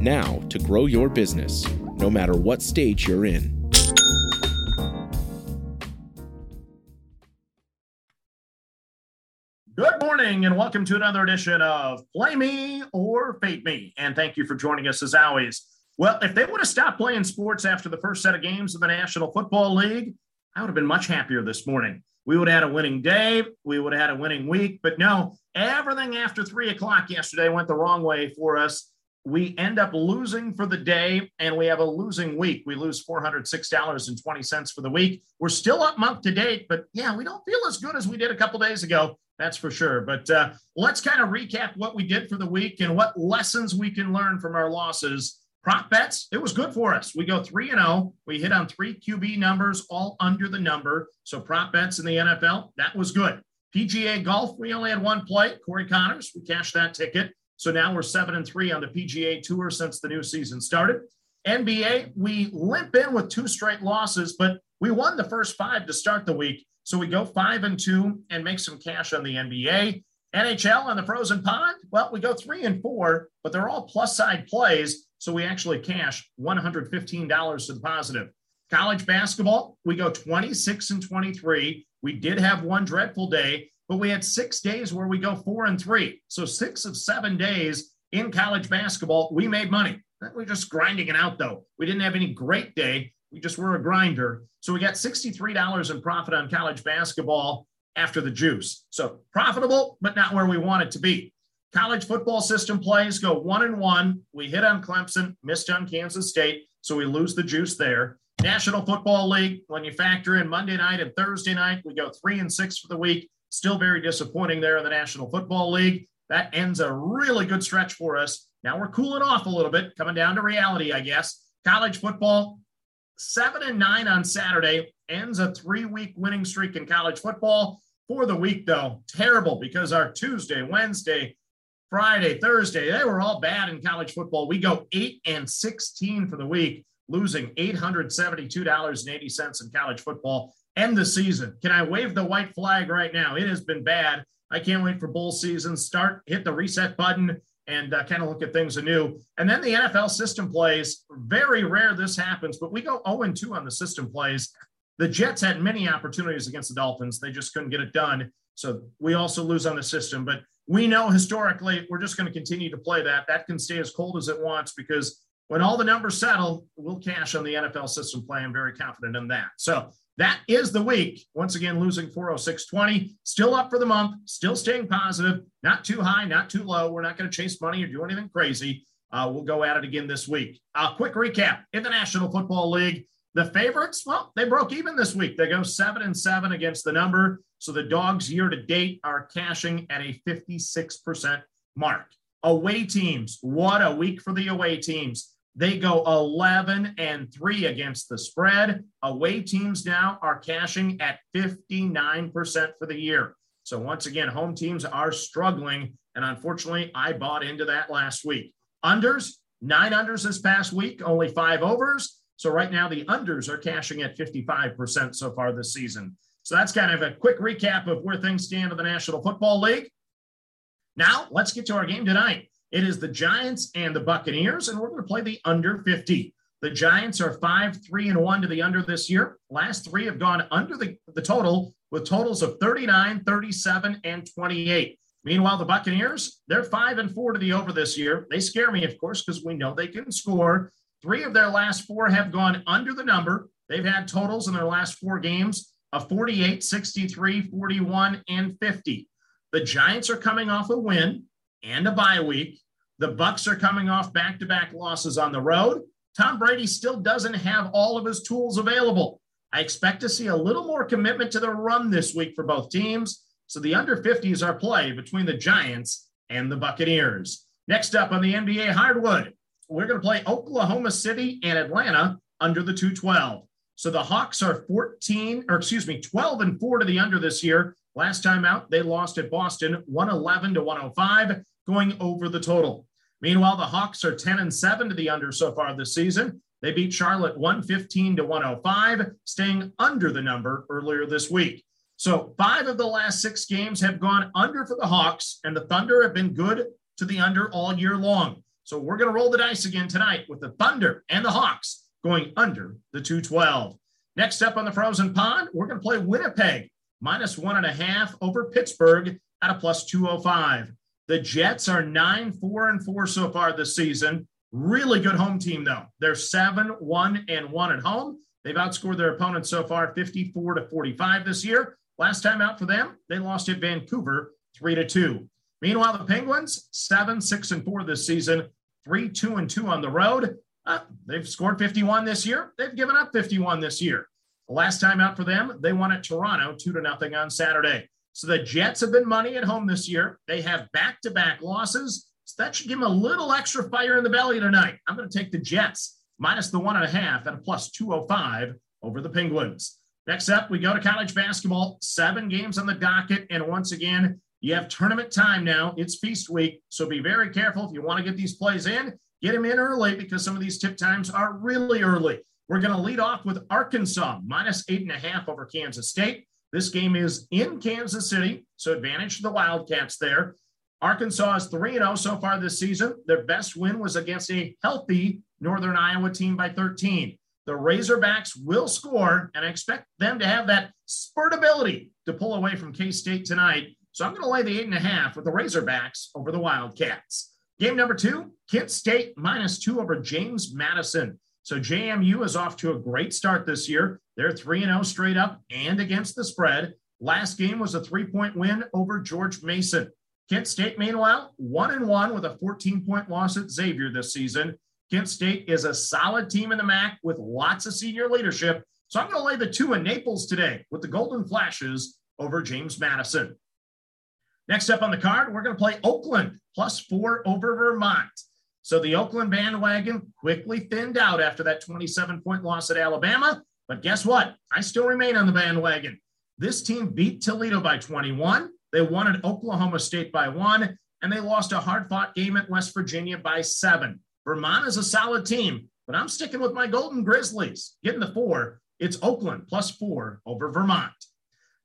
now to grow your business, no matter what stage you're in. Good morning and welcome to another edition of Play Me or Fade Me. And thank you for joining us as always. Well, if they would have stopped playing sports after the first set of games of the National Football League, I would have been much happier this morning. We would have had a winning day. We would have had a winning week. But no, everything after three o'clock yesterday went the wrong way for us. We end up losing for the day and we have a losing week. We lose $406.20 for the week. We're still up month to date, but yeah, we don't feel as good as we did a couple days ago. That's for sure. But uh, let's kind of recap what we did for the week and what lessons we can learn from our losses. Prop bets, it was good for us. We go 3 and 0. We hit on three QB numbers, all under the number. So prop bets in the NFL, that was good. PGA golf, we only had one play. Corey Conners. we cashed that ticket. So now we're 7 and 3 on the PGA Tour since the new season started. NBA, we limp in with two straight losses, but we won the first five to start the week. So we go five and two and make some cash on the NBA. NHL on the frozen pond, well, we go three and four, but they're all plus side plays. So we actually cash $115 to the positive. College basketball, we go 26 and 23. We did have one dreadful day, but we had six days where we go four and three. So six of seven days in college basketball, we made money. We're just grinding it out, though. We didn't have any great day, we just were a grinder. So we got $63 in profit on college basketball after the juice. So profitable, but not where we want it to be. College football system plays go one and one. We hit on Clemson, missed on Kansas State, so we lose the juice there. National Football League, when you factor in Monday night and Thursday night, we go three and six for the week. Still very disappointing there in the National Football League. That ends a really good stretch for us. Now we're cooling off a little bit, coming down to reality, I guess. College football, seven and nine on Saturday, ends a three week winning streak in college football. For the week, though, terrible because our Tuesday, Wednesday, Friday, Thursday, they were all bad in college football. We go eight and 16 for the week, losing $872.80 in college football. End the season. Can I wave the white flag right now? It has been bad. I can't wait for bowl season. Start, hit the reset button and uh, kind of look at things anew. And then the NFL system plays. Very rare this happens, but we go 0 2 on the system plays. The Jets had many opportunities against the Dolphins. They just couldn't get it done. So we also lose on the system. But we know historically we're just going to continue to play that. That can stay as cold as it wants because when all the numbers settle, we'll cash on the NFL system play. I'm very confident in that. So that is the week. Once again, losing 406.20, still up for the month, still staying positive, not too high, not too low. We're not going to chase money or do anything crazy. Uh, we'll go at it again this week. A uh, quick recap in the National Football League. The favorites, well, they broke even this week. They go seven and seven against the number. So the dogs year to date are cashing at a 56% mark. Away teams, what a week for the away teams. They go 11 and 3 against the spread. Away teams now are cashing at 59% for the year. So, once again, home teams are struggling. And unfortunately, I bought into that last week. Unders, nine unders this past week, only five overs. So, right now, the unders are cashing at 55% so far this season. So, that's kind of a quick recap of where things stand in the National Football League. Now, let's get to our game tonight. It is the Giants and the Buccaneers, and we're going to play the under 50. The Giants are 5 3 and 1 to the under this year. Last three have gone under the, the total with totals of 39, 37, and 28. Meanwhile, the Buccaneers, they're 5 and 4 to the over this year. They scare me, of course, because we know they can score. Three of their last four have gone under the number. they've had totals in their last four games of 48, 63, 41, and 50. The Giants are coming off a win and a bye week. The Bucks are coming off back-to-back losses on the road. Tom Brady still doesn't have all of his tools available. I expect to see a little more commitment to the run this week for both teams. So the under 50s are play between the Giants and the Buccaneers. Next up on the NBA hardwood, we're going to play Oklahoma City and Atlanta under the 212. So the Hawks are 14, or excuse me, 12 and 4 to the under this year. Last time out, they lost at Boston 111 to 105, going over the total. Meanwhile, the Hawks are 10 and 7 to the under so far this season. They beat Charlotte 115 to 105, staying under the number earlier this week. So, five of the last six games have gone under for the Hawks, and the Thunder have been good to the under all year long. So, we're going to roll the dice again tonight with the Thunder and the Hawks going under the 212. Next up on the frozen pond, we're going to play Winnipeg minus one and a half over Pittsburgh at a plus 205. The Jets are nine, four, and four so far this season. Really good home team, though. They're seven, one, and one at home. They've outscored their opponents so far 54 to 45 this year. Last time out for them, they lost at Vancouver three to two. Meanwhile, the Penguins, seven, six, and four this season, three, two, and two on the road. Uh, they've scored 51 this year. They've given up 51 this year. Last time out for them, they won at Toronto two to nothing on Saturday. So the Jets have been money at home this year. They have back to back losses. So that should give them a little extra fire in the belly tonight. I'm going to take the Jets minus the one and a half at a plus 205 over the Penguins. Next up, we go to college basketball. Seven games on the docket. And once again, you have tournament time now. It's feast week. So be very careful if you want to get these plays in. Get them in early because some of these tip times are really early. We're going to lead off with Arkansas minus eight and a half over Kansas State. This game is in Kansas City, so advantage to the Wildcats there. Arkansas is 3 0 so far this season. Their best win was against a healthy Northern Iowa team by 13. The Razorbacks will score, and I expect them to have that spurt ability to pull away from K State tonight. So I'm going to lay the eight and a half with the Razorbacks over the Wildcats. Game number two, Kent State minus two over James Madison. So JMU is off to a great start this year. They're 3 0 straight up and against the spread. Last game was a three point win over George Mason. Kent State, meanwhile, 1 and 1 with a 14 point loss at Xavier this season. Kent State is a solid team in the MAC with lots of senior leadership. So I'm going to lay the two in Naples today with the Golden Flashes over James Madison. Next up on the card, we're going to play Oakland plus four over Vermont. So the Oakland bandwagon quickly thinned out after that 27 point loss at Alabama. But guess what? I still remain on the bandwagon. This team beat Toledo by 21. They won at Oklahoma State by one, and they lost a hard fought game at West Virginia by seven. Vermont is a solid team, but I'm sticking with my Golden Grizzlies. Getting the four, it's Oakland plus four over Vermont.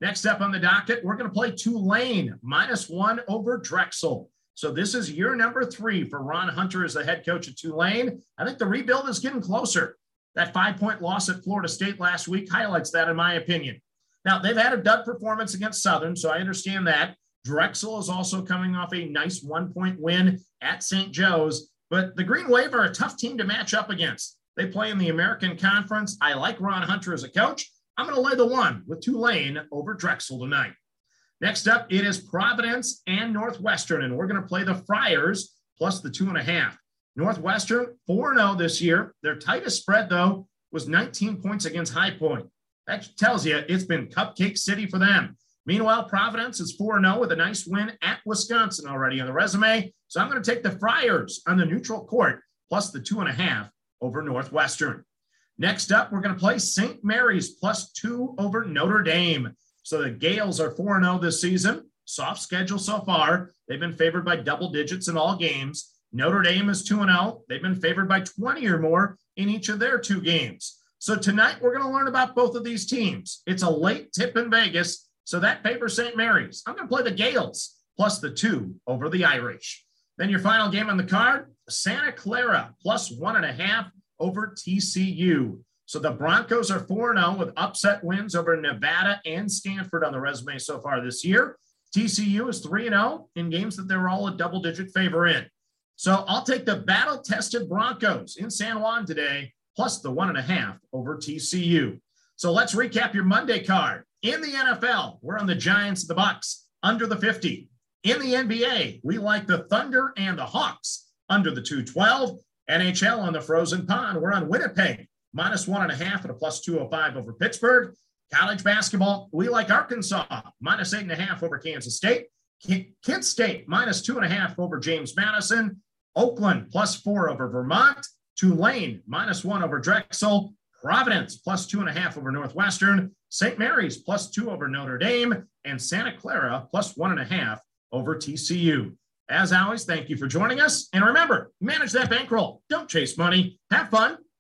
Next up on the docket, we're going to play Tulane minus one over Drexel. So this is year number three for Ron Hunter as the head coach at Tulane. I think the rebuild is getting closer. That five point loss at Florida State last week highlights that, in my opinion. Now, they've had a dud performance against Southern, so I understand that. Drexel is also coming off a nice one point win at St. Joe's, but the Green Wave are a tough team to match up against. They play in the American Conference. I like Ron Hunter as a coach. I'm going to lay the one with Tulane over Drexel tonight. Next up, it is Providence and Northwestern, and we're going to play the Friars plus the two and a half. Northwestern 4 0 this year. Their tightest spread, though, was 19 points against High Point. That tells you it's been cupcake city for them. Meanwhile, Providence is 4 0 with a nice win at Wisconsin already on the resume. So I'm going to take the Friars on the neutral court plus the two and a half over Northwestern. Next up, we're going to play St. Mary's plus two over Notre Dame. So the Gaels are 4 0 this season. Soft schedule so far. They've been favored by double digits in all games. Notre Dame is 2 0. They've been favored by 20 or more in each of their two games. So tonight we're going to learn about both of these teams. It's a late tip in Vegas, so that favors St. Mary's. I'm going to play the Gaels plus the two over the Irish. Then your final game on the card Santa Clara plus one and a half over TCU. So the Broncos are 4 0 with upset wins over Nevada and Stanford on the resume so far this year. TCU is 3 0 in games that they're all a double digit favor in. So I'll take the battle tested Broncos in San Juan today plus the one and a half over TCU. So let's recap your Monday card. In the NFL, we're on the Giants the Bucks under the 50. In the NBA, we like the Thunder and the Hawks under the 212. NHL on the frozen pond, we're on Winnipeg minus one and a half at a plus 205 over Pittsburgh. College basketball, we like Arkansas minus eight and a half over Kansas State. Kent State minus two and a half over James Madison. Oakland plus four over Vermont. Tulane minus one over Drexel. Providence plus two and a half over Northwestern. St. Mary's plus two over Notre Dame. And Santa Clara plus one and a half over TCU. As always, thank you for joining us. And remember, manage that bankroll. Don't chase money. Have fun,